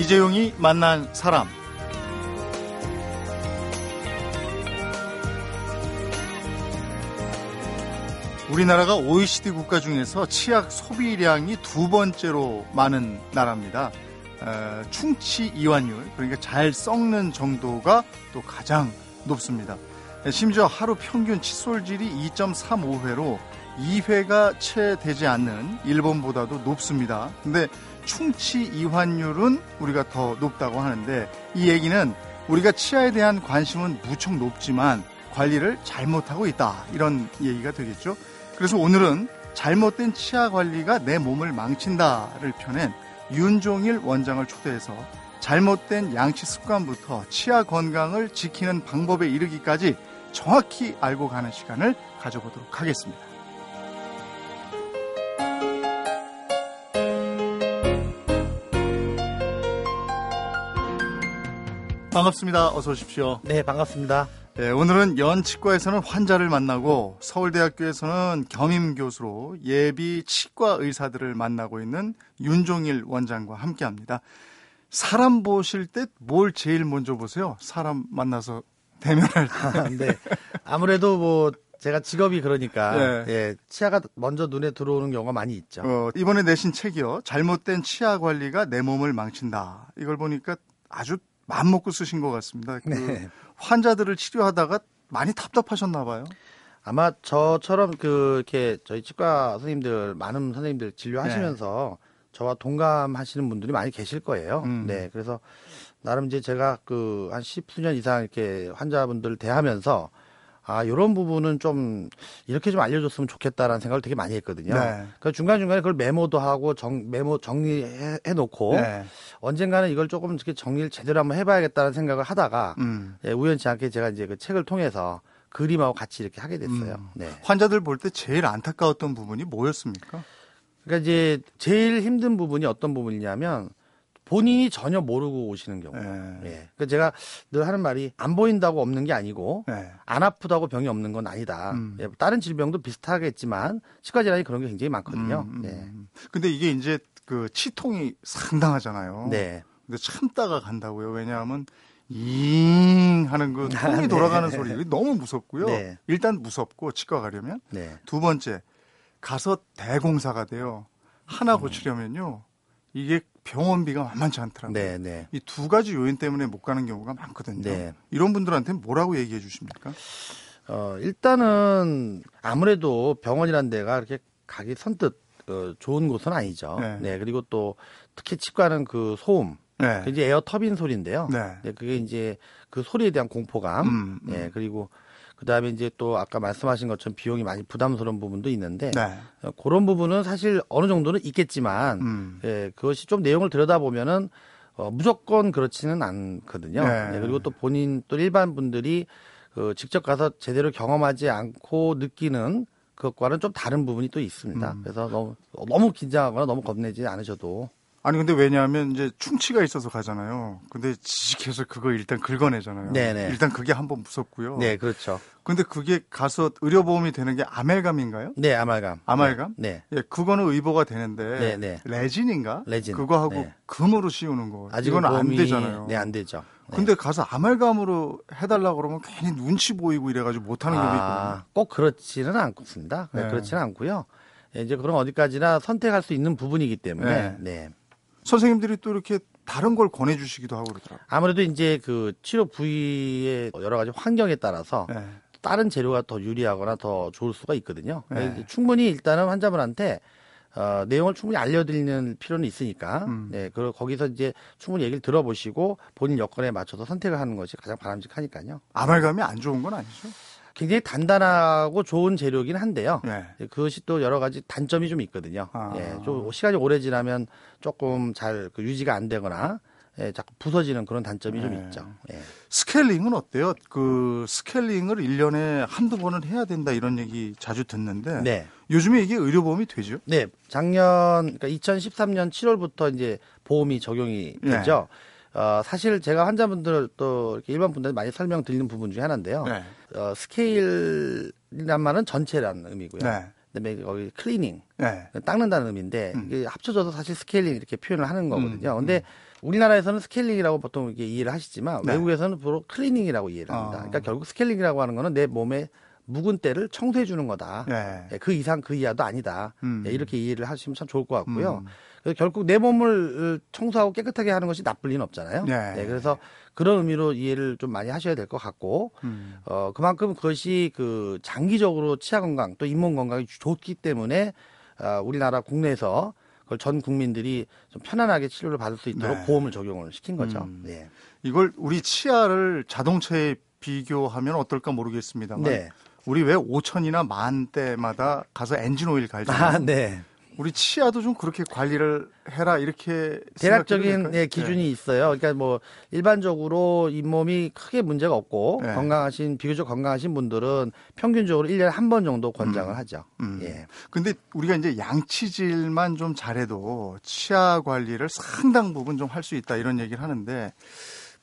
이재용이 만난 사람. 우리나라가 OECD 국가 중에서 치약 소비량이 두 번째로 많은 나라입니다. 어, 충치 이완율, 그러니까 잘 썩는 정도가 또 가장 높습니다. 심지어 하루 평균 칫솔질이 2.35회로 2회가 채 되지 않는 일본보다도 높습니다. 근데 충치 이완율은 우리가 더 높다고 하는데 이 얘기는 우리가 치아에 대한 관심은 무척 높지만 관리를 잘못하고 있다. 이런 얘기가 되겠죠. 그래서 오늘은 잘못된 치아 관리가 내 몸을 망친다를 펴낸 윤종일 원장을 초대해서 잘못된 양치 습관부터 치아 건강을 지키는 방법에 이르기까지 정확히 알고 가는 시간을 가져보도록 하겠습니다. 반갑습니다. 어서 오십시오. 네, 반갑습니다. 네, 오늘은 연치과에서는 환자를 만나고 서울대학교에서는 겸임 교수로 예비 치과 의사들을 만나고 있는 윤종일 원장과 함께 합니다. 사람 보실 때 뭘 제일 먼저 보세요? 사람 만나서 대면할 때. 아, 네. 아무래도 뭐 제가 직업이 그러니까 네. 예, 치아가 먼저 눈에 들어오는 경우가 많이 있죠. 어, 이번에 내신 책이요. 잘못된 치아 관리가 내 몸을 망친다. 이걸 보니까 아주 마음 먹고 쓰신 것 같습니다. 그 네. 환자들을 치료하다가 많이 답답하셨나 봐요. 아마 저처럼 그 이렇게 저희 치과 선생님들 많은 선생님들 진료하시면서 저와 동감하시는 분들이 많이 계실 거예요. 음. 네. 그래서 나름 이제 제가 그 한 십수년 이상 이렇게 환자분들을 대하면서 아, 요런 부분은 좀 이렇게 좀 알려줬으면 좋겠다라는 생각을 되게 많이 했거든요. 네. 그 중간중간에 그걸 메모도 하고 정, 메모 정리해 놓고 네. 언젠가는 이걸 조금 이렇게 정리를 제대로 한번 해봐야겠다는 생각을 하다가 음. 예, 우연치 않게 제가 이제 그 책을 통해서 그림하고 같이 이렇게 하게 됐어요. 음. 네. 환자들 볼 때 제일 안타까웠던 부분이 뭐였습니까? 그러니까 이제 제일 힘든 부분이 어떤 부분이냐면 본인이 전혀 모르고 오시는 경우. 네. 예. 그러니까 제가 늘 하는 말이 안 보인다고 없는 게 아니고 네. 안 아프다고 병이 없는 건 아니다. 음. 예, 다른 질병도 비슷하겠지만 치과 질환이 그런 게 굉장히 많거든요. 음, 음, 네. 음. 근데 이게 이제 그 치통이 상당하잖아요. 네. 근데 참다가 간다고요. 왜냐하면 잉 하는 그 통이 네. 돌아가는 소리 이게 너무 무섭고요. 네. 일단 무섭고 치과 가려면 네. 두 번째 가서 대공사가 돼요. 하나 고치려면요. 이게 병원비가 만만치 않더라고요. 네, 네. 이두 가지 요인 때문에 못 가는 경우가 많거든요. 네. 이런 분들한테 뭐라고 얘기해 주십니까? 어, 일단은 아무래도 병원이란 데가 그렇게 가기 선뜻 어, 좋은 곳은 아니죠. 네. 네. 그리고 또 특히 치과는 그 소음, 네. 그 이제 에어 터빈 소리인데요. 네. 네, 그게 이제 그 소리에 대한 공포감. 음, 음. 네, 그리고 그 다음에 이제 또 아까 말씀하신 것처럼 비용이 많이 부담스러운 부분도 있는데 네. 어, 그런 부분은 사실 어느 정도는 있겠지만 음. 예, 그것이 좀 내용을 들여다보면은 어, 무조건 그렇지는 않거든요. 네. 네, 그리고 또 본인 또 일반 분들이 그 직접 가서 제대로 경험하지 않고 느끼는 그것과는 좀 다른 부분이 또 있습니다. 음. 그래서 너무 너무 긴장하거나 너무 겁내지 않으셔도 아니 근데 왜냐하면 이제 충치가 있어서 가잖아요. 근데 지식해서 그거 일단 긁어내잖아요. 네네. 일단 그게 한번 무섭고요. 네, 그렇죠. 근데 그게 가서 의료보험이 되는 게 아멜감인가요? 네, 아말감. 아말감? 네. 예, 그거는 의보가 되는데 네, 네. 레진인가? 레진. 그거하고 네. 금으로 씌우는 거. 아직 이건 안 보험이- 되잖아요. 네, 안 되죠. 네. 근데 가서 아말감으로 해달라 그러면 괜히 눈치 보이고 이래가지고 못하는 있거든요. 아, 꼭 그렇지는 않습니다. 네, 네. 그렇지는 않고요. 예, 이제 그런 어디까지나 선택할 수 있는 부분이기 때문에 네. 네. 선생님들이 또 이렇게 다른 걸 권해주시기도 하고 그러더라고요. 아무래도 이제 그 치료 부위의 여러 가지 환경에 따라서 네. 다른 재료가 더 유리하거나 더 좋을 수가 있거든요. 네. 충분히 일단은 환자분한테 어, 내용을 충분히 알려드리는 필요는 있으니까, 음. 네, 그 거기서 이제 충분히 얘기를 들어보시고 본인 여건에 맞춰서 선택을 하는 것이 가장 바람직하니까요. 아말감이 안 좋은 건 아니죠? 굉장히 단단하고 좋은 재료긴 한데요. 네. 예, 그것이 또 여러 가지 단점이 좀 있거든요. 아. 예, 좀 시간이 오래 지나면 조금 잘 그 유지가 안 되거나 예, 자꾸 부서지는 그런 단점이 좀 네. 있죠. 예. 스케일링은 어때요? 그 스케일링을 1년에 한두 번은 해야 된다 이런 얘기 자주 듣는데 네. 요즘에 이게 의료보험이 되죠? 네, 작년 그러니까 2013년 7월부터 이제 보험이 적용이 네. 됐죠. 어, 사실 제가 환자분들 또 이렇게 일반 분들 많이 설명드리는 부분 중에 하나인데요. 네. 어, 스케일이란 말은 전체라는 의미고요. 네. 그다음에 거기 클리닝 네. 닦는다는 의미인데 음. 이게 합쳐져서 사실 스케일링 이렇게 표현을 하는 거거든요. 음, 근데 우리나라에서는 스케일링이라고 보통 이렇게 이해를 하시지만 네. 외국에서는 주로 클리닝이라고 이해를 합니다. 어. 그러니까 결국 스케일링이라고 하는 거는 내 몸에 묵은 때를 청소해 주는 거다. 네. 예, 그 이상 그 이하도 아니다. 음. 예, 이렇게 이해를 하시면 참 좋을 것 같고요. 음. 그래서 결국 내 몸을 청소하고 깨끗하게 하는 것이 나쁠 리는 없잖아요. 네. 예, 그래서 그런 의미로 이해를 좀 많이 하셔야 될 것 같고, 음. 어, 그만큼 그것이 그 장기적으로 치아 건강 또 잇몸 건강이 좋기 때문에 어, 우리나라 국내에서 그걸 전 국민들이 좀 편안하게 치료를 받을 수 있도록 네. 보험을 적용을 시킨 거죠. 음. 네. 이걸 우리 치아를 자동차에 비교하면 어떨까 모르겠습니다만 네. 우리 왜 5천이나 만 대마다 가서 엔진 오일 갈잖아요. 아, 네. 우리 치아도 좀 그렇게 관리를 해라 이렇게 대략적인? 예, 기준이 있어요. 그러니까 뭐 일반적으로 잇몸이 크게 문제가 없고 네. 건강하신 비교적 건강하신 분들은 평균적으로 1년에 한 번 정도 권장을 하죠. 음. 예. 근데 우리가 이제 양치질만 좀 잘해도 치아 관리를 상당 부분 좀 할 수 있다 이런 얘기를 하는데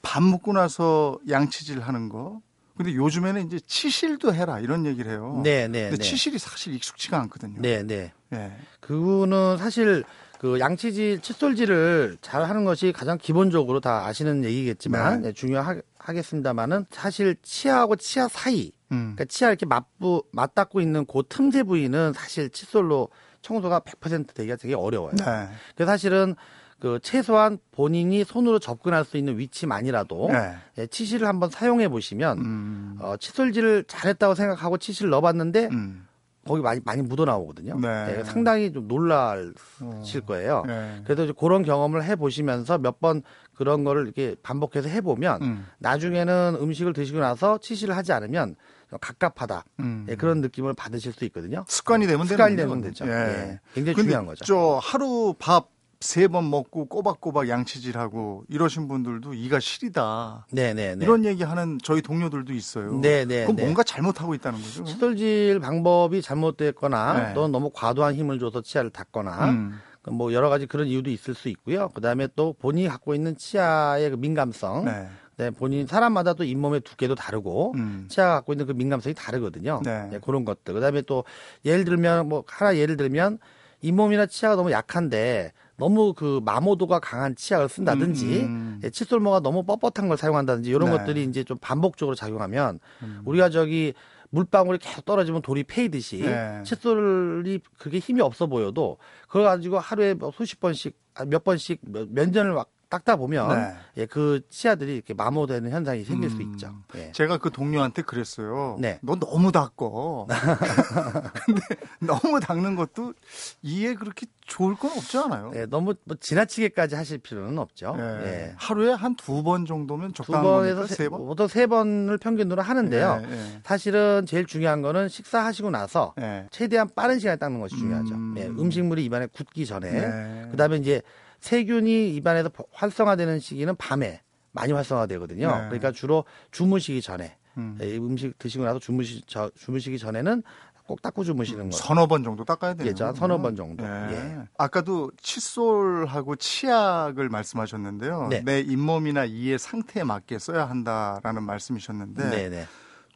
밥 먹고 나서 양치질 하는 거. 근데 요즘에는 이제 치실도 해라 이런 얘기를 해요. 네, 네, 근데 네. 치실이 사실 익숙치가 않거든요. 네, 네. 예. 그거는 사실 그 양치질, 칫솔질을 잘 하는 것이 가장 기본적으로 다 아시는 얘기겠지만 네. 예, 중요하겠습니다만은 사실 치아하고 치아 사이, 음. 그러니까 치아 이렇게 맞부 맞닿고 있는 그 틈새 부위는 사실 칫솔로 청소가 100% 되기가 되게 어려워요. 네. 그래서 사실은 그 최소한 본인이 손으로 접근할 수 있는 위치만이라도 네. 예, 치실을 한번 사용해 보시면 음. 어, 칫솔질을 잘했다고 생각하고 치실을 넣어봤는데 음. 거기 많이 많이 묻어 나오거든요. 네. 예, 상당히 좀 놀라실 어. 거예요. 네. 그래도 이제 그런 경험을 해 보시면서 몇 번 그런 거를 이렇게 반복해서 해 보면 음. 나중에는 음식을 드시고 나서 치실을 하지 않으면 좀 갑갑하다 음. 예, 그런 느낌을 받으실 수 있거든요. 습관이 되면 습관이 되면. 되죠. 예. 굉장히 근데 중요한 거죠. 저 하루 밥 세 번 먹고 꼬박꼬박 양치질하고 이러신 분들도 이가 시리다. 네네네. 이런 얘기하는 저희 동료들도 있어요. 네네. 그럼 네. 뭔가 잘못하고 있다는 거죠. 칫솔질 방법이 잘못됐거나 네. 또는 너무 과도한 힘을 줘서 치아를 닦거나 음. 그뭐 여러 가지 그런 이유도 있을 수 있고요. 그다음에 또 본인이 갖고 있는 치아의 그 민감성, 네. 네, 본인 사람마다 또 잇몸의 두께도 다르고 음. 치아가 갖고 있는 그 민감성이 다르거든요. 네. 네, 그런 것들. 그다음에 또 예를 들면 뭐 하나 예를 들면 잇몸이나 치아가 너무 약한데 너무 그 마모도가 강한 치약을 쓴다든지 음. 예, 칫솔모가 너무 뻣뻣한 걸 사용한다든지 이런 네. 것들이 이제 좀 반복적으로 작용하면 음. 우리가 저기 물방울이 계속 떨어지면 돌이 패이듯이 네. 칫솔이 그렇게 힘이 없어 보여도 그걸 가지고 하루에 뭐 수십 번씩 아, 몇 번씩 년을 막 닦다 보면 네. 예, 그 치아들이 이렇게 마모되는 현상이 생길 수 음. 있죠. 예. 제가 그 동료한테 그랬어요. 네. 너 너무 닦어. 근데 너무 닦는 것도 이에 그렇게 좋을 건 없지 않아요? 예, 너무 뭐 지나치게까지 하실 필요는 없죠. 예. 예. 하루에 한 두 번 정도면 두 적당한 번에서 겁니까? 세, 세 번? 보통 세 번을 평균으로 하는데요. 예, 예. 사실은 제일 중요한 거는 식사하시고 나서 예. 최대한 빠른 시간에 닦는 것이 중요하죠. 음. 예, 음식물이 입안에 굳기 전에. 네. 그다음에 이제 세균이 입안에서 활성화되는 시기는 밤에 많이 활성화되거든요. 네. 그러니까 주로 주무시기 전에 음. 예, 음식 드시고 나서 주무시 저, 주무시기 전에는 꼭 닦고 주무시는 거. 서너 번 정도 닦아야 되는 겠죠. 한 서너 번 정도. 예. 예. 아까도 칫솔하고 치약을 말씀하셨는데요. 네. 내 잇몸이나 이의 상태에 맞게 써야 한다라는 말씀이셨는데 네, 네.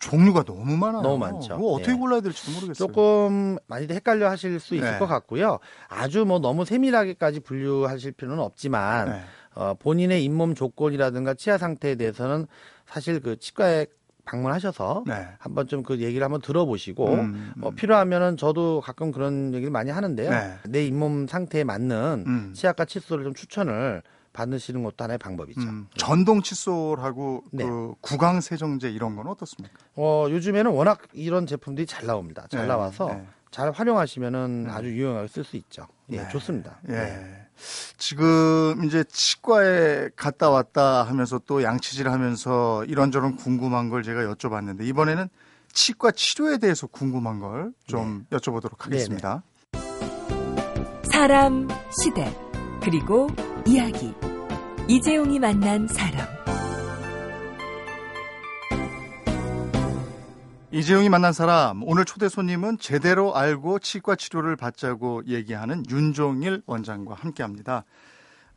종류가 너무 많아요. 너무 많죠. 그거 어떻게 예. 골라야 될지도 모르겠어요. 조금 많이들 헷갈려 하실 수 있을 네. 것 같고요. 아주 뭐 너무 세밀하게까지 분류하실 필요는 없지만 네. 어, 본인의 잇몸 조건이라든가 치아 상태에 대해서는 사실 그 치과에 방문하셔서 네. 한번 좀 그 얘기를 한번 들어보시고 음, 뭐 음. 필요하면은 저도 가끔 그런 얘기를 많이 하는데요. 네. 내 잇몸 상태에 맞는 음. 치아과 칫솔을 좀 추천을 받으시는 것도 하나의 방법이죠. 음, 전동 칫솔하고 네. 그 구강 세정제 이런 건 어떻습니까? 어, 요즘에는 워낙 이런 제품들이 잘 나옵니다. 잘 네, 나와서 네. 잘 활용하시면은 아주 유용하게 쓸 수 있죠. 예, 네. 좋습니다. 예. 네. 지금 이제 치과에 갔다 왔다 하면서 또 양치질 하면서 이런저런 궁금한 걸 제가 여쭤봤는데 이번에는 치과 치료에 대해서 궁금한 걸좀 네. 여쭤보도록 하겠습니다. 사람, 시대, 그리고 이야기. 이재용이 만난 사람. 이재용이 만난 사람 오늘 초대 손님은 제대로 알고 치과 치료를 받자고 얘기하는 윤종일 원장과 함께합니다.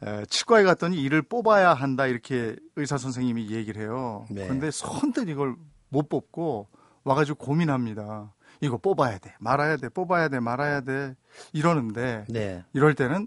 에, 치과에 갔더니 이를 뽑아야 한다 이렇게 의사 선생님이 얘기를 해요. 네. 그런데 선뜻 이걸 못 뽑고 와가지고 고민합니다. 이거 뽑아야 돼, 말아야 돼, 뽑아야 돼, 말아야 돼 이러는데 네. 이럴 때는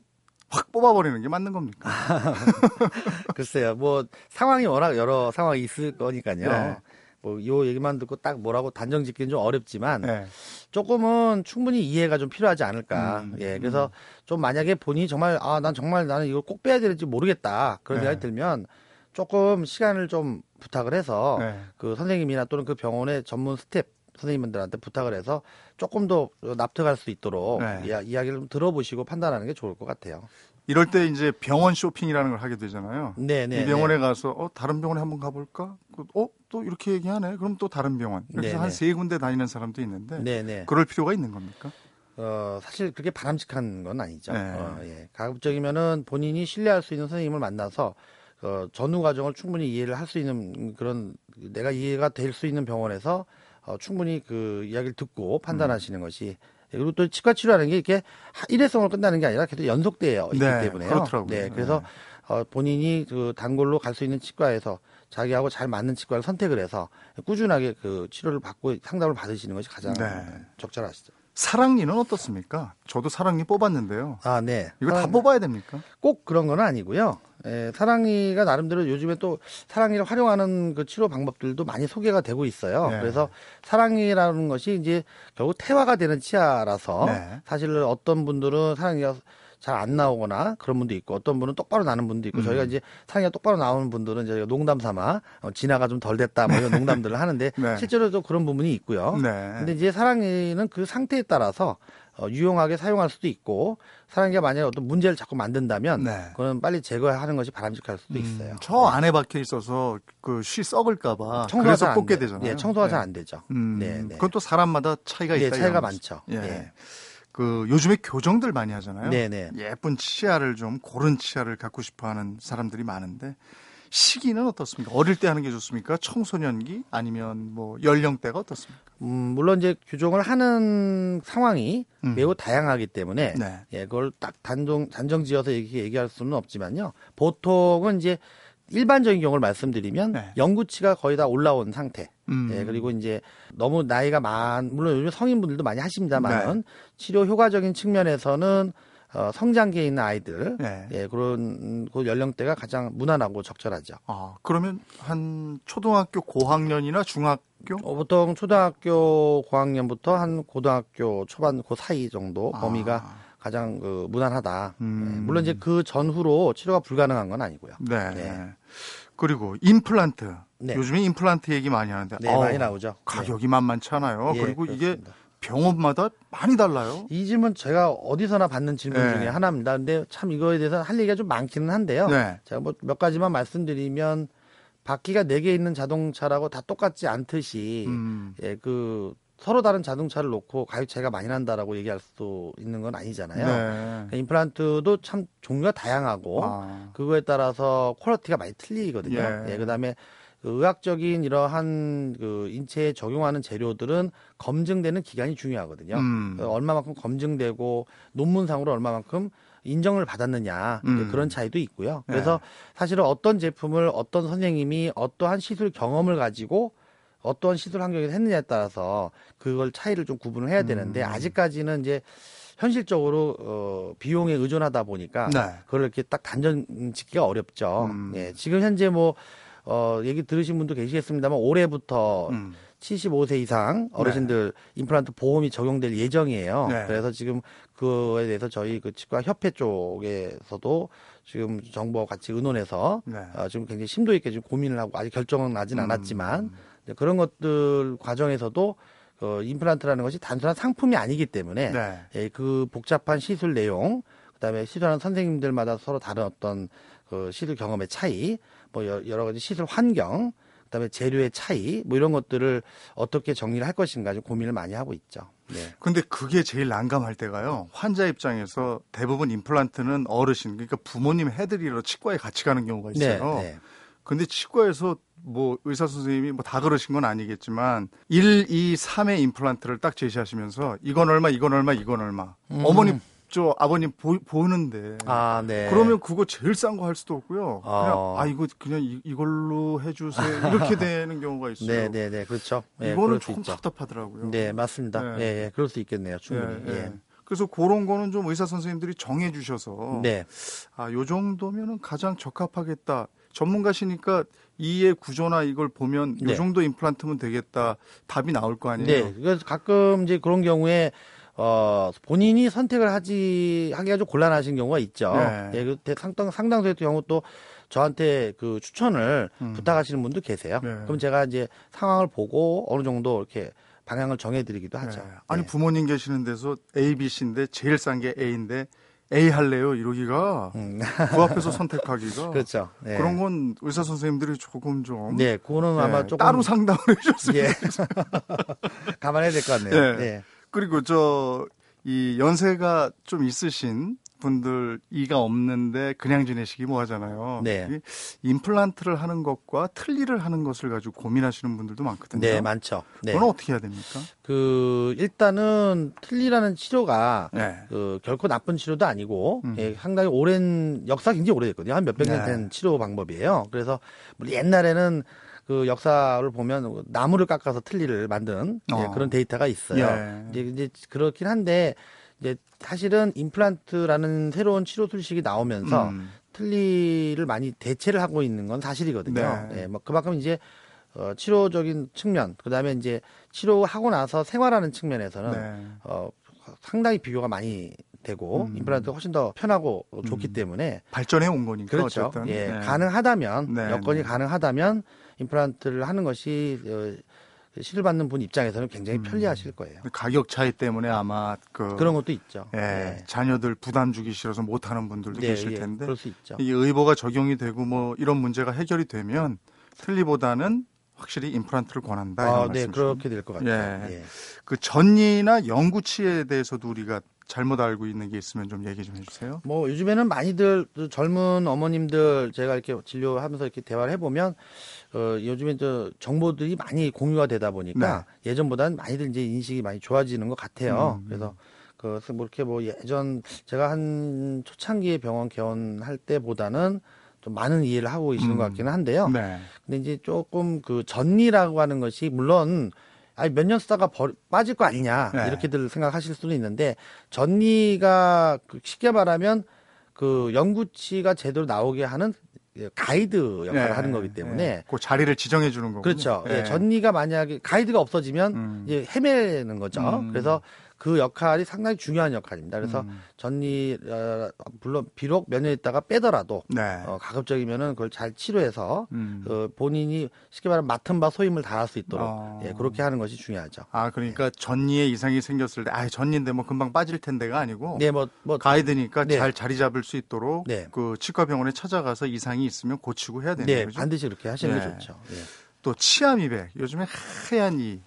확 뽑아버리는 게 맞는 겁니까? 글쎄요. 뭐 상황이 워낙 여러 상황이 있을 거니까요. 네. 뭐요 얘기만 듣고 딱 뭐라고 단정 짓기는 좀 어렵지만 네. 조금은 충분히 이해가 좀 필요하지 않을까. 음, 예. 그래서 좀 만약에 본인이 정말 아, 난 정말 나는 이걸 꼭 빼야 될지 모르겠다. 그런 네. 생각이 들면 조금 시간을 좀 부탁을 해서 네. 그 선생님이나 또는 그 병원의 전문 스텝 선생님들한테 부탁을 해서 조금 더 납득할 수 있도록 네. 이야, 이야기를 좀 들어보시고 판단하는 게 좋을 것 같아요. 이럴 때 이제 병원 쇼핑이라는 걸 하게 되잖아요. 네, 네. 이 병원에 가서 어 다른 병원에 한번 가볼까? 그, 어 또 이렇게 얘기하네. 그럼 또 다른 병원. 네, 한 네. 세 군데 다니는 사람도 있는데 네, 네. 그럴 필요가 있는 겁니까? 어, 사실 그렇게 바람직한 건 아니죠. 네. 어, 예. 가급적이면은 본인이 신뢰할 수 있는 선생님을 만나서 어, 전후 과정을 충분히 이해를 할 수 있는 그런 내가 이해가 될 수 있는 병원에서 어, 충분히 그 이야기를 듣고 판단하시는 것이 예, 그리고 또 치과 치료하는 게 이렇게 하- 일회성으로 끝나는 게 아니라 계속 연속되어 있기 네, 때문에요. 그렇더라고요. 네, 그래서 어, 본인이 그 단골로 갈 수 있는 치과에서 자기하고 잘 맞는 치과를 선택을 해서 꾸준하게 그 치료를 받고 상담을 받으시는 것이 가장 네. 적절하시죠. 사랑니는 어떻습니까? 저도 사랑니 뽑았는데요. 아, 네. 이거 다 사랑- 뽑아야 됩니까? 꼭 그런 건 아니고요. 에, 사랑니가 나름대로 요즘에 또 사랑니를 활용하는 그 치료 방법들도 많이 소개가 되고 있어요. 네. 그래서 사랑니라는 것이 이제 결국 태화가 되는 치아라서 네. 사실 어떤 분들은 사랑니가 잘 안 나오거나 그런 분도 있고 어떤 분은 똑바로 나는 분도 있고 음. 저희가 이제 사랑니가 똑바로 나오는 분들은 저희가 농담 삼아 어, 진화가 좀 덜 됐다 뭐 이런 농담들을 하는데 네. 실제로 도 그런 부분이 있고요. 네. 근데 이제 사랑니는 그 상태에 따라서 어, 유용하게 사용할 수도 있고 사랑니가 만약에 어떤 문제를 자꾸 만든다면 네. 그건 빨리 제거하는 것이 바람직할 수도 있어요. 음, 저 안에 박혀 있어서 그 쉬 썩을까봐 그래서 잘안 뽑게 돼- 되잖아요. 예, 청소가 네. 잘안 되죠. 음, 네, 네. 그건 또 사람마다 차이가 네, 있다. 차이가 이런 많죠. 예. 네. 그 요즘에 교정들 많이 하잖아요. 네, 네. 예쁜 치아를 좀 고른 치아를 갖고 싶어하는 사람들이 많은데 시기는 어떻습니까? 어릴 때 하는 게 좋습니까? 청소년기 아니면 뭐 연령대가 어떻습니까? 음, 물론 이제 규정을 하는 상황이 음. 매우 다양하기 때문에 네. 예, 그걸 딱 단정 단정 지어서 얘기, 얘기할 수는 없지만요. 보통은 이제 일반적인 경우를 말씀드리면 네. 영구치가 거의 다 올라온 상태. 음. 예, 그리고 이제 너무 나이가 많, 물론 요즘 성인분들도 많이 하십니다만은 네. 치료 효과적인 측면에서는 어, 성장기에 있는 아이들, 네. 예, 그런 음, 그 연령대가 가장 무난하고 적절하죠. 아, 그러면 한 초등학교 고학년이나 중학교? 어, 보통 초등학교 고학년부터 한 고등학교 초반 그 사이 정도 범위가 아, 가장 그 무난하다. 음. 예, 물론 이제 그 전후로 치료가 불가능한 건 아니고요. 네. 네. 그리고 임플란트. 네. 요즘에 임플란트 얘기 많이 하는데 네, 어우, 많이 나오죠. 가격이 만만치 않아요. 네. 예, 그리고 이게 그렇습니다. 병원마다 많이 달라요. 이 질문 제가 어디서나 받는 질문 네. 중에 하나입니다. 근데 참 이거에 대해서 할 얘기가 좀 많기는 한데요. 네. 제가 뭐 몇 가지만 말씀드리면 바퀴가 네 개 있는 자동차라고 다 똑같지 않듯이 음. 예, 그 서로 다른 자동차를 놓고 가격 차이가 많이 난다라고 얘기할 수도 있는 건 아니잖아요. 네. 그러니까 임플란트도 참 종류가 다양하고 아. 그거에 따라서 quality가 많이 틀리거든요. 예. 예, 그다음에 그 의학적인 이러한 그 인체에 적용하는 재료들은 검증되는 기간이 중요하거든요. 음. 그 얼마만큼 검증되고 논문상으로 얼마만큼 인정을 받았느냐 음. 그런 차이도 있고요. 네. 그래서 사실은 어떤 제품을 어떤 선생님이 어떠한 시술 경험을 가지고 어떤 시술 환경에서 했느냐에 따라서 그걸 차이를 좀 구분을 해야 되는데 음. 아직까지는 이제 현실적으로 어, 비용에 의존하다 보니까 네. 그걸 이렇게 딱 단정 짓기가 어렵죠. 음. 예, 지금 현재 뭐 어, 얘기 들으신 분도 계시겠습니다만 올해부터 음. 75세 이상 어르신들 임플란트 보험이 적용될 예정이에요. 네. 그래서 지금 그거에 대해서 저희 그 치과 협회 쪽에서도 지금 정부와 같이 의논해서 네. 어, 지금 굉장히 심도 있게 지금 고민을 하고 아직 결정은 나진 음. 않았지만 이제 그런 것들 과정에서도 그 임플란트라는 것이 단순한 상품이 아니기 때문에 네. 예, 그 복잡한 시술 내용, 그다음에 시술하는 선생님들마다 서로 다른 어떤 그 시술 경험의 차이, 뭐 여- 여러 가지 시술 환경, 그다음에 재료의 차이, 뭐 이런 것들을 어떻게 정리를 할 것인가 좀 고민을 많이 하고 있죠. 네. 근데 그게 제일 난감할 때가요. 환자 입장에서 대부분 임플란트는 어르신, 그러니까 부모님 해드리러 치과에 같이 가는 경우가 있어요. 네. 근데 치과에서 뭐 의사 선생님이 뭐 다 그러신 건 아니겠지만 1, 2, 3의 임플란트를 딱 제시하시면서 이건 얼마, 이건 얼마, 이건 얼마. 음. 어머니 저 아버님 보, 보는데 아, 네. 그러면 그거 제일 싼 거 할 수도 없고요. 그냥 어. 아 이거 그냥 이, 이걸로 해주세요 이렇게 되는 경우가 있어요. 네, 네, 네, 그렇죠. 네, 이거는 조금 있죠. 답답하더라고요. 네, 맞습니다. 네. 예, 예, 그럴 수 있겠네요, 충분히. 예, 예. 예. 그래서 그런 거는 좀 의사 선생님들이 정해 주셔서 네, 아, 요 정도면은 가장 적합하겠다. 전문가시니까 이의 구조나 이걸 보면 요 네. 정도 임플란트면 되겠다. 답이 나올 거 아니에요. 네. 그래서 가끔 이제 그런 경우에 어 본인이 선택을 하지 하기가 좀 곤란하신 경우가 있죠. 네. 예, 그 대- 상당 상당수의 경우 또 저한테 그 추천을 음. 부탁하시는 분도 계세요. 네. 그럼 제가 이제 상황을 보고 어느 정도 이렇게 방향을 정해드리기도 하죠. 네. 아니 네. 부모님 계시는 데서 A, B, C인데 제일 싼 게 A인데 A 할래요 이러기가 음, 그 앞에서 선택하기가 그렇죠. 네. 그런 건 의사 선생님들이 조금 좀 네, 그거는 아마 네, 조금 따로 상담을 해줬어요. 예. 감안해야 될 것 같네요. 네. 네. 그리고 저 이 연세가 좀 있으신 분들 이가 없는데 그냥 지내시기 뭐 하잖아요. 네. 이 임플란트를 하는 것과 틀니를 하는 것을 가지고 고민하시는 분들도 많거든요. 네, 많죠. 네. 그건 어떻게 해야 됩니까? 그 일단은 틀니라는 치료가 네. 그 결코 나쁜 치료도 아니고 음. 예, 상당히 오랜 역사 가 굉장히 오래됐거든요. 한 몇백 년 네. 된 치료 방법이에요. 그래서 우리 옛날에는 그 역사를 보면 나무를 깎아서 틀니를 만든 예, 어. 그런 데이터가 있어요. 예. 이제, 이제 그렇긴 한데 이제 사실은 임플란트라는 새로운 치료 술식이 나오면서 음. 틀니를 많이 대체를 하고 있는 건 사실이거든요. 네. 예, 뭐 그만큼 이제 어, 치료적인 측면, 그 다음에 이제 치료하고 나서 생활하는 측면에서는 네. 어, 상당히 비교가 많이 되고 음. 임플란트가 훨씬 더 편하고 좋기 음. 때문에 발전해 온 거니까 그렇죠. 어쨌든. 예, 네. 가능하다면 네, 여건이 네. 가능하다면 임플란트를 하는 것이 어, 시를 받는 분 입장에서는 굉장히 음. 편리하실 거예요. 가격 차이 때문에 아마 그 그런 것도 있죠. 예, 네. 자녀들 부담 주기 싫어서 못 하는 분들도 네, 계실 예, 텐데 그럴 수 있죠. 이 의보가 적용이 되고 뭐 이런 문제가 해결이 되면 틀니보다는 확실히 임플란트를 권한다 아, 네, 말씀이시죠. 그렇게 될 것 같아요. 예. 예. 그 전이나 영구치에 대해서도 우리가 잘못 알고 있는 게 있으면 좀 얘기 좀 해주세요. 뭐 요즘에는 많이들 그 젊은 어머님들 제가 이렇게 진료하면서 이렇게 대화를 해보면 어, 요즘에 저 정보들이 많이 공유가 되다 보니까 예전보다는 많이들 이제 인식이 많이 좋아지는 것 같아요. 음. 그래서 그뭐 이렇게 뭐 예전 제가 한 초창기에 병원 개원할 때보다는 좀 많은 이해를 하고 계시는 음. 것 같기는 한데요. 네. 근데 이제 조금 그 전리라고 하는 것이 물론 아니 몇 년 쓰다가 버, 빠질 거 아니냐 네. 이렇게들 생각하실 수는 있는데 전리가 그 쉽게 말하면 그 연구치가 제대로 나오게 하는 가이드 역할을 네. 하는 거기 때문에 네. 그 자리를 지정해 주는 거군요. 그렇죠. 네. 예, 전리가 만약에 가이드가 없어지면 음. 이제 헤매는 거죠. 음. 그래서 그 역할이 상당히 중요한 역할입니다. 그래서 음. 전리 어, 물론 비록 몇 년 있다가 빼더라도 네. 어, 가급적이면은 그걸 잘 치료해서 음. 그 본인이 쉽게 말하면 맡은 바 소임을 다할 수 있도록 어. 예, 그렇게 하는 것이 중요하죠. 아 그러니까 전이에 이상이 생겼을 때, 아 전인데 뭐 금방 빠질 텐데가 아니고 네, 뭐, 뭐, 가이드니까 네. 잘 자리 잡을 수 있도록 네. 그 치과 병원에 찾아가서 이상이 있으면 고치고 해야 되는 네, 거죠. 반드시 그렇게 하시는 네. 게 좋죠. 예. 또 치아 미백 요즘에 하얀 이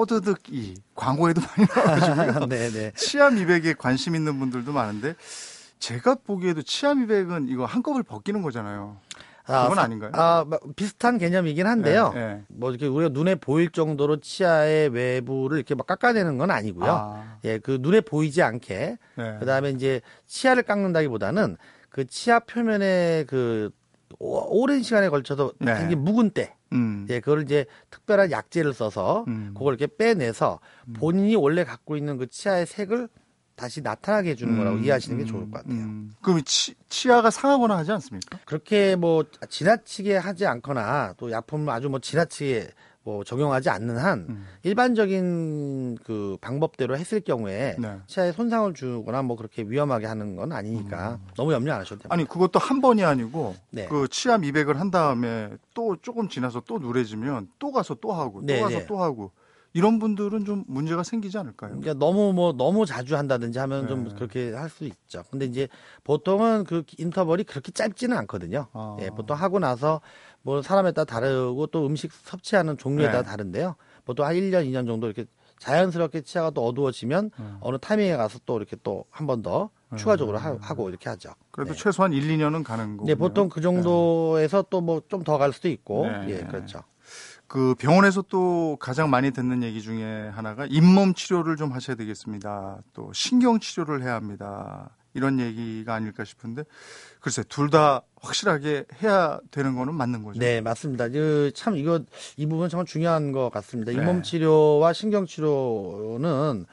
뽀드득 이 광고에도 많이 나와가지고요. 네, 네. 치아 미백에 관심 있는 분들도 많은데 제가 보기에도 치아 미백은 이거 한꺼번에 벗기는 거잖아요. 그건 사- 아닌가요? 아, 뭐, 비슷한 개념이긴 한데요. 네, 네. 뭐 이렇게 우리가 눈에 보일 정도로 치아의 외부를 이렇게 막 깎아내는 건 아니고요. 아, 예, 그 눈에 보이지 않게 네. 그다음에 이제 치아를 깎는다기보다는 그 치아 표면에 그 오- 오랜 시간에 걸쳐서 네. 생긴 묵은 때, 음. 예, 그걸 이제 특별한 약재를 써서 음. 그걸 이렇게 빼내서 본인이 원래 갖고 있는 그 치아의 색을 다시 나타나게 해주는 거라고 음, 이해하시는 게 음, 좋을 것 같아요. 음. 그럼 치, 치아가 상하거나 하지 않습니까? 그렇게 뭐 지나치게 하지 않거나 또 약품을 아주 뭐 지나치게 뭐 적용하지 않는 한 음. 일반적인 그 방법대로 했을 경우에 네. 치아에 손상을 주거나 뭐 그렇게 위험하게 하는 건 아니니까 너무 염려 안 하셔도 됩니다. 아니 그것도 한 번이 아니고 네. 그 치아 미백을 한 다음에 또 조금 지나서 또 누래지면 또 가서 또 하고 또 네, 가서 네. 또 하고 이런 분들은 좀 문제가 생기지 않을까요? 그러니까 너무 뭐 너무 자주 한다든지 하면 좀 네. 그렇게 할 수 있죠. 근데 이제 보통은 그 인터벌이 그렇게 짧지는 않거든요. 아. 예, 보통 하고 나서 뭐 사람에 따라 다르고 또 음식 섭취하는 종류에 따라 네. 다른데요. 보통 한 1년, 2년 정도 이렇게 자연스럽게 치아가 또 어두워지면 음. 어느 타이밍에 가서 또 이렇게 또 한 번더 추가적으로 하, 고 이렇게 하죠. 그래도 네. 최소한 1, 2년은 가는 거고. 네, 보통 그 정도에서 또뭐 좀 더 갈 수도 있고, 네. 예, 그렇죠. 그 병원에서 또 가장 많이 듣는 얘기 중에 하나가 잇몸 치료를 좀 하셔야 되겠습니다. 또 신경 치료를 해야 합니다. 이런 얘기가 아닐까 싶은데 글쎄 둘 다 확실하게 해야 되는 거는 맞는 거죠. 네, 맞습니다. 그, 참, 이거, 이 부분 정말 중요한 것 같습니다. 네. 잇몸 치료와 신경 치료는,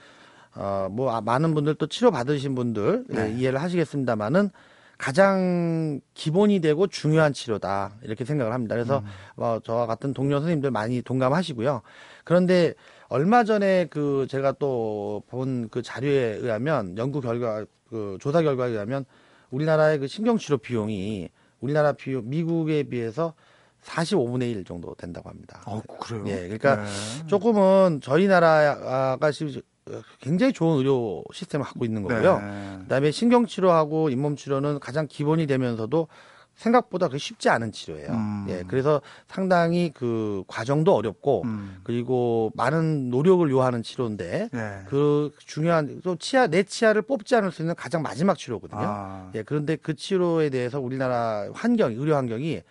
어, 뭐, 아, 많은 분들 또 치료 받으신 분들 예, 네. 이해를 하시겠습니다만은 가장 기본이 되고 중요한 치료다. 이렇게 생각을 합니다. 그래서, 음. 뭐, 저와 같은 동료 선생님들 많이 동감하시고요. 그런데 얼마 전에 그, 제가 또 본 그 자료에 의하면, 연구 결과, 그 조사 결과에 의하면 우리나라의 그 신경치료 비용이 우리나라 비용, 미국에 비해서 45분의 1 정도 된다고 합니다. 어, 그래요. 예, 그러니까 네. 조금은 저희 나라가 지금 굉장히 좋은 의료 시스템을 갖고 있는 거고요. 네. 그다음에 신경치료하고 잇몸치료는 가장 기본이 되면서도 생각보다 그 쉽지 않은 치료예요. 음. 예, 그래서 상당히 그 과정도 어렵고 음. 그리고 많은 노력을 요하는 치료인데 네. 그 중요한 또 치아 내 치아를 뽑지 않을 수 있는 가장 마지막 치료거든요. 아, 예, 그런데 그 치료에 대해서 우리나라 환경, 의료 환경이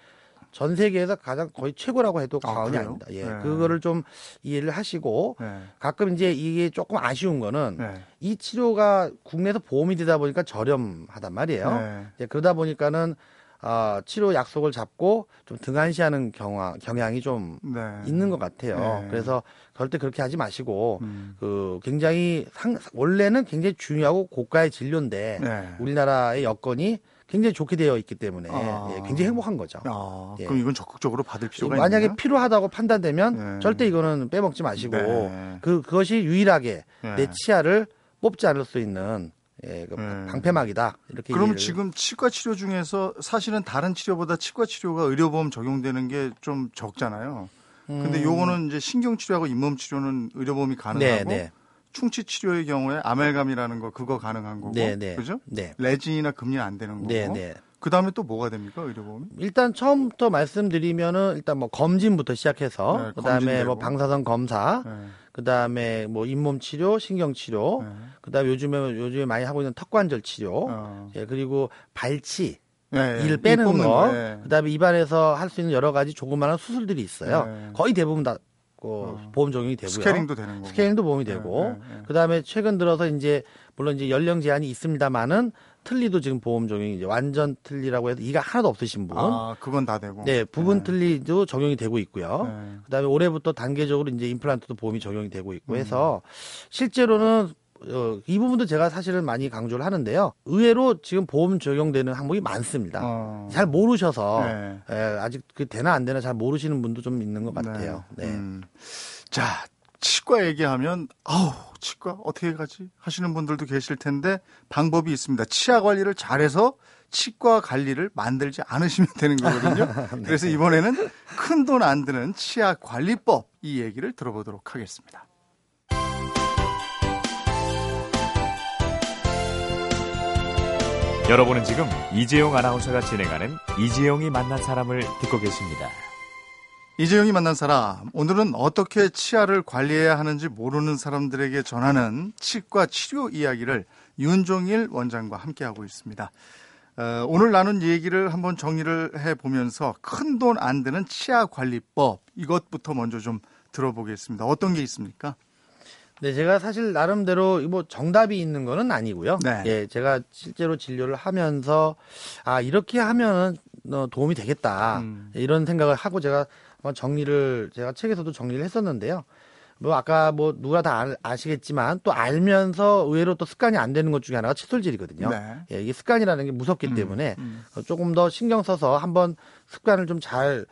전 세계에서 가장 거의 최고라고 해도 아, 과언이 그래요? 아닙니다. 예, 네. 그거를 좀 이해를 하시고 네. 가끔 이제 이게 조금 아쉬운 거는 네. 이 치료가 국내에서 보험이 되다 보니까 저렴하단 말이에요. 네. 예, 그러다 보니까는 어, 치료 약속을 잡고 좀 등한시하는 경향, 경향이 좀 네. 있는 것 같아요. 네. 그래서 절대 그렇게 하지 마시고 음. 그 굉장히 상, 원래는 굉장히 중요하고 고가의 진료인데 네. 우리나라의 여건이 굉장히 좋게 되어 있기 때문에 아. 예, 굉장히 행복한 거죠. 아, 예. 그럼 이건 적극적으로 받을 필요가 만약에 있나요? 필요하다고 판단되면 네. 절대 이거는 빼먹지 마시고 네. 그 그것이 유일하게 네. 내 치아를 뽑지 않을 수 있는 예, 그 네. 방패막이다 이렇게 그럼 지금 치과 치료 중에서 사실은 다른 치료보다 치과 치료가 의료보험 적용되는 게 좀 적잖아요. 근데 음, 요거는 이제 신경 치료하고 잇몸 치료는 의료보험이 가능하고 네, 네, 충치 치료의 경우에 아멜감이라는 거 그거 가능한 거고 네, 네, 그죠? 네, 레진이나 금리는 안 되는 거고 네, 네. 그다음에 또 뭐가 됩니까 의료보험이? 일단 처음부터 말씀드리면은 일단 뭐 검진부터 시작해서 네, 그다음에 검진되고. 뭐 방사선 검사, 네. 그다음에 뭐 잇몸 치료, 신경 치료, 네. 그다음에 요즘에 요즘에 많이 하고 있는 턱관절 치료, 어. 예, 그리고 발치, 네, 이를 이 빼는 뽑는 거, 네. 그다음에 입안에서 할 수 있는 여러 가지 조그마한 수술들이 있어요. 네. 거의 대부분 다 그, 어. 보험 적용이 되고요. 스케일링도 되는 거고. 스케일링도 보험이 네, 되고, 네, 네. 그다음에 최근 들어서 이제 물론 이제 연령 제한이 있습니다만은 틀니도 지금 보험 적용이 이제 완전 틀니라고 해서 이가 하나도 없으신 분, 아, 그건 다 되고. 네 부분 틀니도 적용이 되고 있고요. 네. 그다음에 올해부터 단계적으로 이제 임플란트도 보험이 적용이 되고 있고 음. 해서 실제로는 어, 이 부분도 제가 사실은 많이 강조를 하는데요. 의외로 지금 보험 적용되는 항목이 많습니다. 어. 잘 모르셔서 네. 예, 아직 그 되나 안 되나 잘 모르시는 분도 좀 있는 것 같아요. 네. 음. 자, 치과 얘기하면 아우 치과 어떻게 가지 하시는 분들도 계실 텐데 방법이 있습니다. 치아 관리를 잘해서 치과 관리를 만들지 않으시면 되는 거거든요. 네. 그래서 이번에는 큰 돈 안 드는 치아 관리법 이 얘기를 들어보도록 하겠습니다. 여러분은 지금 이재용 아나운서가 진행하는 이재용이 만난 사람을 듣고 계십니다. 이재용이 만난 사람 오늘은 어떻게 치아를 관리해야 하는지 모르는 사람들에게 전하는 치과 치료 이야기를 윤종일 원장과 함께하고 있습니다. 어, 오늘 나눈 얘기를 한번 정리를 해보면서 큰 돈 안 드는 치아 관리법 이것부터 먼저 좀 들어보겠습니다. 어떤 게 있습니까? 네, 제가 사실 나름대로 뭐 정답이 있는 거는 아니고요. 네. 예, 제가 실제로 진료를 하면서 아 이렇게 하면은 어, 도움이 되겠다 음. 이런 생각을 하고 제가 한번 정리를 제가 책에서도 정리를 했었는데요. 뭐 아까 뭐 누가 다 아- 아시겠지만 또 알면서 의외로 또 습관이 안 되는 것 중에 하나가 칫솔질이거든요. 네. 예, 이게 습관이라는 게 무섭기 때문에 음. 어, 조금 더 신경 써서 한번 습관을 좀 잘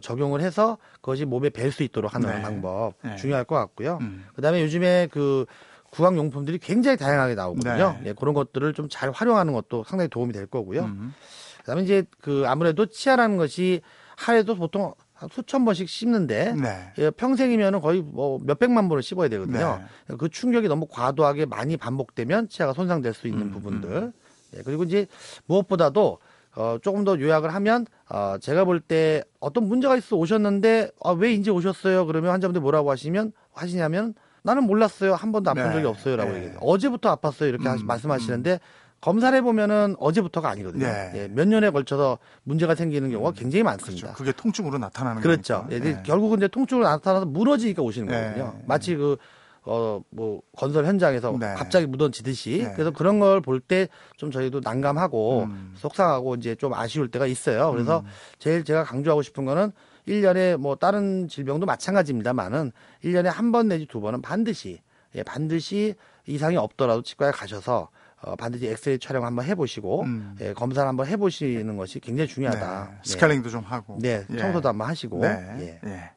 적용을 해서 그것이 몸에 뵐 수 있도록 하는 네. 방법 네. 중요할 것 같고요. 음. 그다음에 요즘에 그 구강 용품들이 굉장히 다양하게 나오거든요. 네. 예, 그런 것들을 좀 잘 활용하는 것도 상당히 도움이 될 거고요. 음. 그다음에 이제 그 아무래도 치아라는 것이 하루에도 보통 한 수천 번씩 씹는데 네. 예, 평생이면은 거의 뭐 몇백만 번을 씹어야 되거든요. 그 충격이 너무 과도하게 많이 반복되면 치아가 손상될 수 있는 음, 부분들. 예, 그리고 이제 무엇보다도 어, 조금 더 요약을 하면 어, 제가 볼 때 어떤 문제가 있어 오셨는데 아, 왜 이제 오셨어요? 그러면 환자분들 뭐라고 하시면 하시냐면 나는 몰랐어요. 한 번도 아픈 네, 적이 없어요라고 네. 얘기해요. 어제부터 아팠어요. 이렇게 음, 말씀하시는데 검사를 해보면은 어제부터가 아니거든요. 네. 예, 몇 년에 걸쳐서 문제가 생기는 경우가 굉장히 많습니다. 그렇죠. 그게 통증으로 나타나는 그렇죠. 거니까. 예, 예. 결국은 이제 통증으로 나타나서 무너지니까 오시는 네. 거거든요. 마치 그, 어, 뭐, 건설 현장에서 네. 갑자기 무너지듯이. 네. 그래서 그런 걸 볼 때 좀 저희도 난감하고 음. 속상하고 이제 좀 아쉬울 때가 있어요. 그래서 제일 제가 강조하고 싶은 거는 1년에 뭐 다른 질병도 마찬가지입니다만은 1년에 한 번 내지 두 번은 반드시, 예, 반드시 이상이 없더라도 치과에 가셔서 어, 반드시 엑스레이 촬영 한번 해보시고, 음. 예, 검사를 한번 해보시는 것이 굉장히 중요하다. 네. 예. 스케일링도 좀 하고. 네, 예. 청소도 한번 하시고. 네. 예. 예.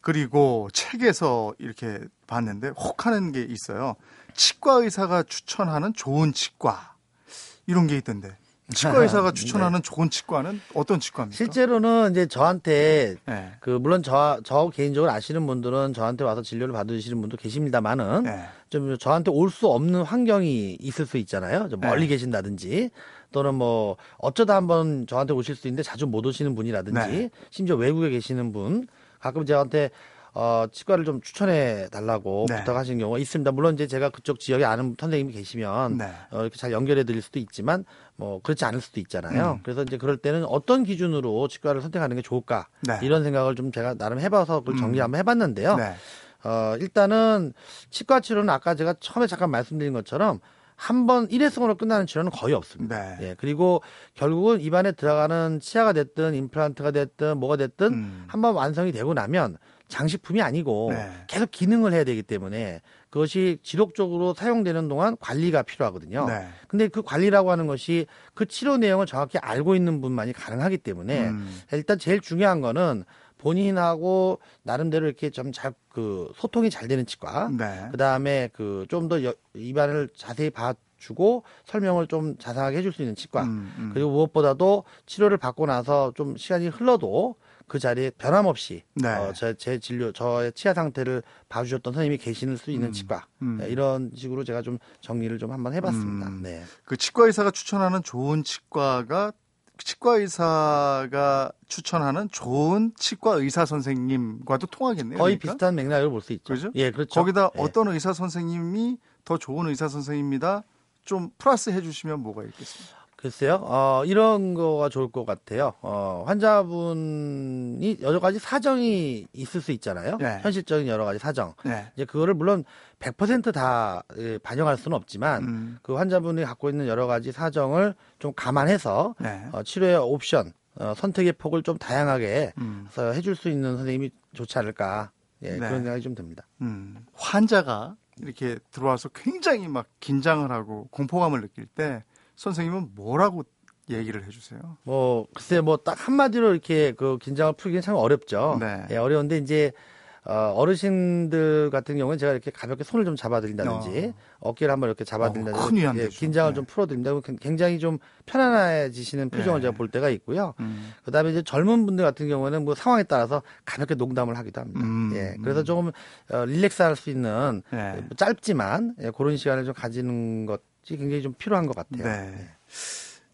그리고 책에서 이렇게 봤는데 혹하는 게 있어요. 치과 의사가 추천하는 좋은 치과 이런 게 있던데. 치과 의사가 추천하는 좋은 치과는 어떤 치과입니까? 네. 실제로는 이제 저한테 네. 그 물론 저, 저 개인적으로 아시는 분들은 저한테 와서 진료를 받으시는 분도 계십니다만은 네. 좀 저한테 올 수 없는 환경이 있을 수 있잖아요. 좀 멀리 네. 계신다든지 또는 뭐 어쩌다 한번 저한테 오실 수 있는데 자주 못 오시는 분이라든지 네. 심지어 외국에 계시는 분 가끔 저한테 어, 치과를 좀 추천해 달라고 네. 부탁하시는 경우가 있습니다. 물론 이제 제가 그쪽 지역에 아는 선생님이 계시면 네. 어, 이렇게 잘 연결해 드릴 수도 있지만 뭐 그렇지 않을 수도 있잖아요. 음. 그래서 이제 그럴 때는 어떤 기준으로 치과를 선택하는 게 좋을까 네. 이런 생각을 좀 제가 나름 해봐서 그걸 정리 음. 한번 해봤는데요. 네. 어, 일단은 치과 치료는 아까 제가 처음에 잠깐 말씀드린 것처럼 한번 일회성으로 끝나는 치료는 거의 없습니다. 네. 예, 그리고 결국은 입안에 들어가는 치아가 됐든 임플란트가 됐든 뭐가 됐든 음. 한번 완성이 되고 나면 장식품이 아니고 네. 계속 기능을 해야 되기 때문에 그것이 지속적으로 사용되는 동안 관리가 필요하거든요. 네. 근데 그 관리라고 하는 것이 그 치료 내용을 정확히 알고 있는 분만이 가능하기 때문에 음. 일단 제일 중요한 거는 본인하고 나름대로 이렇게 좀 잘 그 소통이 잘 되는 치과. 네. 그 다음에 그 좀 더 입안을 자세히 봐 주고 설명을 좀 자세하게 해줄 수 있는 치과. 음, 음. 그리고 무엇보다도 치료를 받고 나서 좀 시간이 흘러도 그 자리에 변함없이 네. 어, 제, 제 진료, 저의 치아 상태를 봐주셨던 선생님이 계실 수 있는 음, 치과. 음. 네, 이런 식으로 제가 좀 정리를 좀 한번 해봤습니다. 음. 네. 그 치과 의사가 추천하는 좋은 치과가 치과 의사가 추천하는 좋은 치과 의사 선생님과도 통하겠네요. 거의 그러니까? 비슷한 맥락을 볼 수 있죠. 그죠? 예, 그렇죠. 거기다 예. 어떤 의사 선생님이 더 좋은 의사 선생님입니다. 좀 플러스 해주시면 뭐가 있겠습니까? 글쎄요, 어, 이런 거가 좋을 것 같아요. 어, 환자분이 여러 가지 사정이 있을 수 있잖아요. 네. 현실적인 여러 가지 사정. 네. 이제 그거를 물론 100%다 예, 반영할 수는 없지만 음, 그 환자분이 갖고 있는 여러 가지 사정을 좀 감안해서 네. 어, 치료의 옵션, 어, 선택의 폭을 좀 다양하게 음, 해줄 수 있는 선생님이 좋지 않을까. 예, 네. 그런 생각이 좀 듭니다. 음. 환자가 이렇게 들어와서 굉장히 막 긴장을 하고 공포감을 느낄 때 선생님은 뭐라고 얘기를 해주세요? 뭐 글쎄 뭐 딱 한마디로 이렇게 그 긴장을 풀기는 참 어렵죠. 네. 예, 어려운데 이제 어, 어르신들 같은 경우는 제가 이렇게 가볍게 손을 좀 잡아드린다든지 어. 깨를 한번 이렇게 어, 잡아드린다든지 큰 위안 예. 긴장을 네. 좀 풀어드립니다. 그럼 굉장히 좀 편안해지시는 표정을 네. 제가 볼 때가 있고요. 음, 그다음에 이제 젊은 분들 같은 경우는 뭐 상황에 따라서 가볍게 농담을 하기도 합니다. 음, 예, 그래서 조금 어, 릴렉스할 수 있는 네. 뭐 짧지만 예, 그런 시간을 좀 가지는 것이 굉장히 좀 필요한 것 같아요. 네.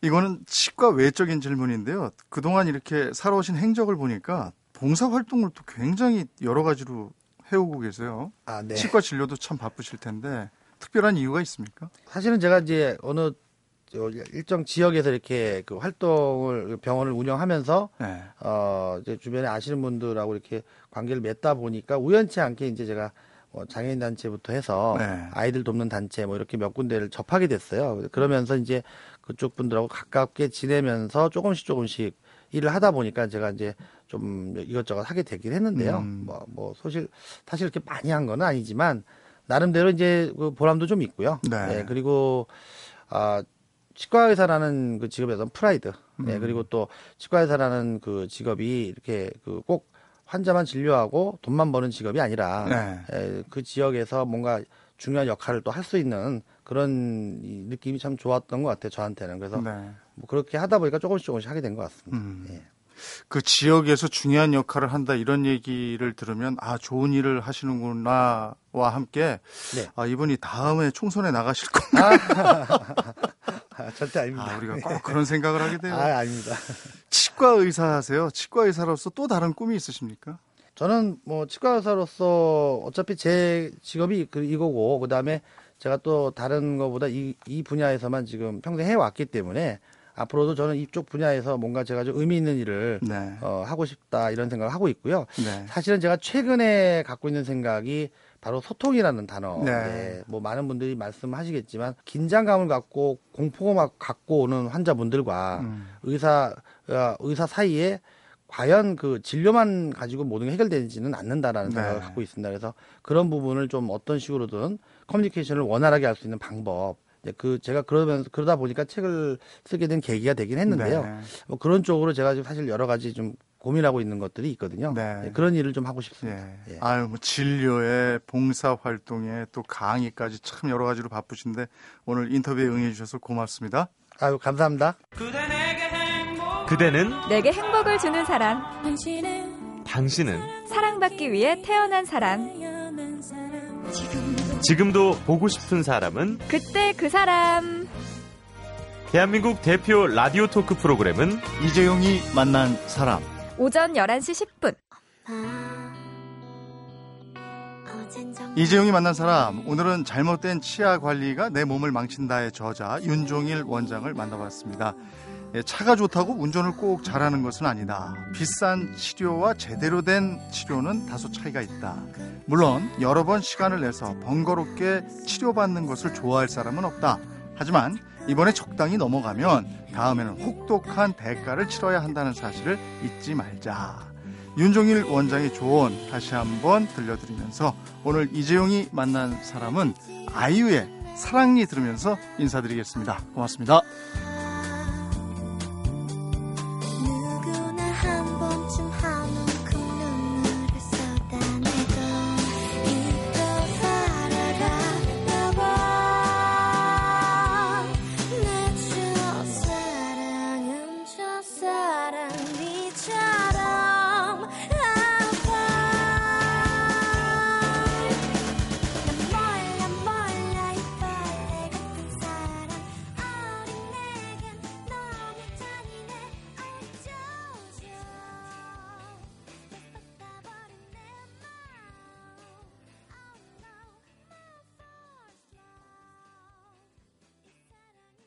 이거는 치과 외적인 질문인데요. 그동안 이렇게 살아오신 행적을 보니까 봉사 활동을 또 굉장히 여러 가지로 해오고 계세요. 아, 네. 치과 진료도 참 바쁘실 텐데 특별한 이유가 있습니까? 사실은 제가 이제 어느 저 일정 지역에서 이렇게 그 활동을 병원을 운영하면서 네. 어 이제 주변에 아시는 분들하고 이렇게 관계를 맺다 보니까 우연치 않게 이제 제가 뭐 장애인 단체부터 해서 네. 아이들 돕는 단체 뭐 이렇게 몇 군데를 접하게 됐어요. 그러면서 이제 그쪽 분들하고 가깝게 지내면서 조금씩 조금씩 일을 하다 보니까 제가 이제 좀 이것저것 하게 되긴 했는데요. 음. 뭐, 뭐, 사실, 사실 이렇게 많이 한 건 아니지만, 나름대로 이제 그 보람도 좀 있고요. 네. 예, 그리고, 아, 치과 의사라는 그 직업에 대한 프라이드. 예, 음. 그리고 또 치과 의사라는 그 직업이 이렇게 그꼭 환자만 진료하고 돈만 버는 직업이 아니라 네. 예, 그 지역에서 뭔가 중요한 역할을 또 할 수 있는 그런 이 느낌이 참 좋았던 것 같아요, 저한테는. 그래서 네. 뭐 그렇게 하다 보니까 조금씩 조금씩 하게 된 것 같습니다. 음. 예. 그 지역에서 중요한 역할을 한다 이런 얘기를 들으면 아 좋은 일을 하시는구나와 함께 네. 아 이분이 다음에 총선에 나가실 아, 절대 아닙니다. 아, 우리가 꼭 그런 생각을 하게 돼요. 아, 아닙니다. 치과 의사 하세요. 치과 의사로서 또 다른 꿈이 있으십니까? 저는 뭐 치과 의사로서 어차피 제 직업이 그 이거고 그다음에 제가 또 다른 것보다 이, 이 분야에서만 지금 평생 해왔기 때문에 앞으로도 저는 이쪽 분야에서 뭔가 제가 좀 의미 있는 일을 네. 어, 하고 싶다 이런 생각을 하고 있고요. 네. 사실은 제가 최근에 갖고 있는 생각이 바로 소통이라는 단어인데 네. 뭐 많은 분들이 말씀하시겠지만 긴장감을 갖고 공포감 갖고 오는 환자분들과 음. 의사 어, 의사 사이에 과연 그 진료만 가지고 모든 게 해결되지는 않는다라는 네. 생각을 갖고 있습니다. 그래서 그런 부분을 좀 어떤 식으로든 커뮤니케이션을 원활하게 할 수 있는 방법. 그 제가 그러면서 그러다 보니까 책을 쓰게 된 계기가 되긴 했는데요. 네. 뭐 그런 쪽으로 제가 지금 사실 여러 가지 좀 고민하고 있는 것들이 있거든요. 네. 네, 그런 일을 좀 하고 싶습니다. 예. 예. 아유, 뭐 진료에 봉사 활동에 또 강의까지 참 여러 가지로 바쁘신데 오늘 인터뷰에 응해 주셔서 고맙습니다. 아유 감사합니다. 그대는 내게 행복을 주는 사람, 당신은 사랑받기 위해 태어난 사람, 지금도 보고 싶은 사람은 그때 그 사람. 대한민국 대표 라디오 토크 프로그램은 이재용이 만난 사람. 오전 11시 10분. 이재용이 만난 사람. 오늘은 잘못된 치아 관리가 내 몸을 망친다의 저자 윤종일 원장을 만나봤습니다. 예, 차가 좋다고 운전을 꼭 잘하는 것은 아니다. 비싼 치료와 제대로 된 치료는 다소 차이가 있다. 물론 여러 번 시간을 내서 번거롭게 치료받는 것을 좋아할 사람은 없다. 하지만 이번에 적당히 넘어가면 다음에는 혹독한 대가를 치러야 한다는 사실을 잊지 말자. 윤종일 원장의 조언 다시 한번 들려드리면서 오늘 이재용이 만난 사람은 아이유의 사랑니 들으면서 인사드리겠습니다. 고맙습니다.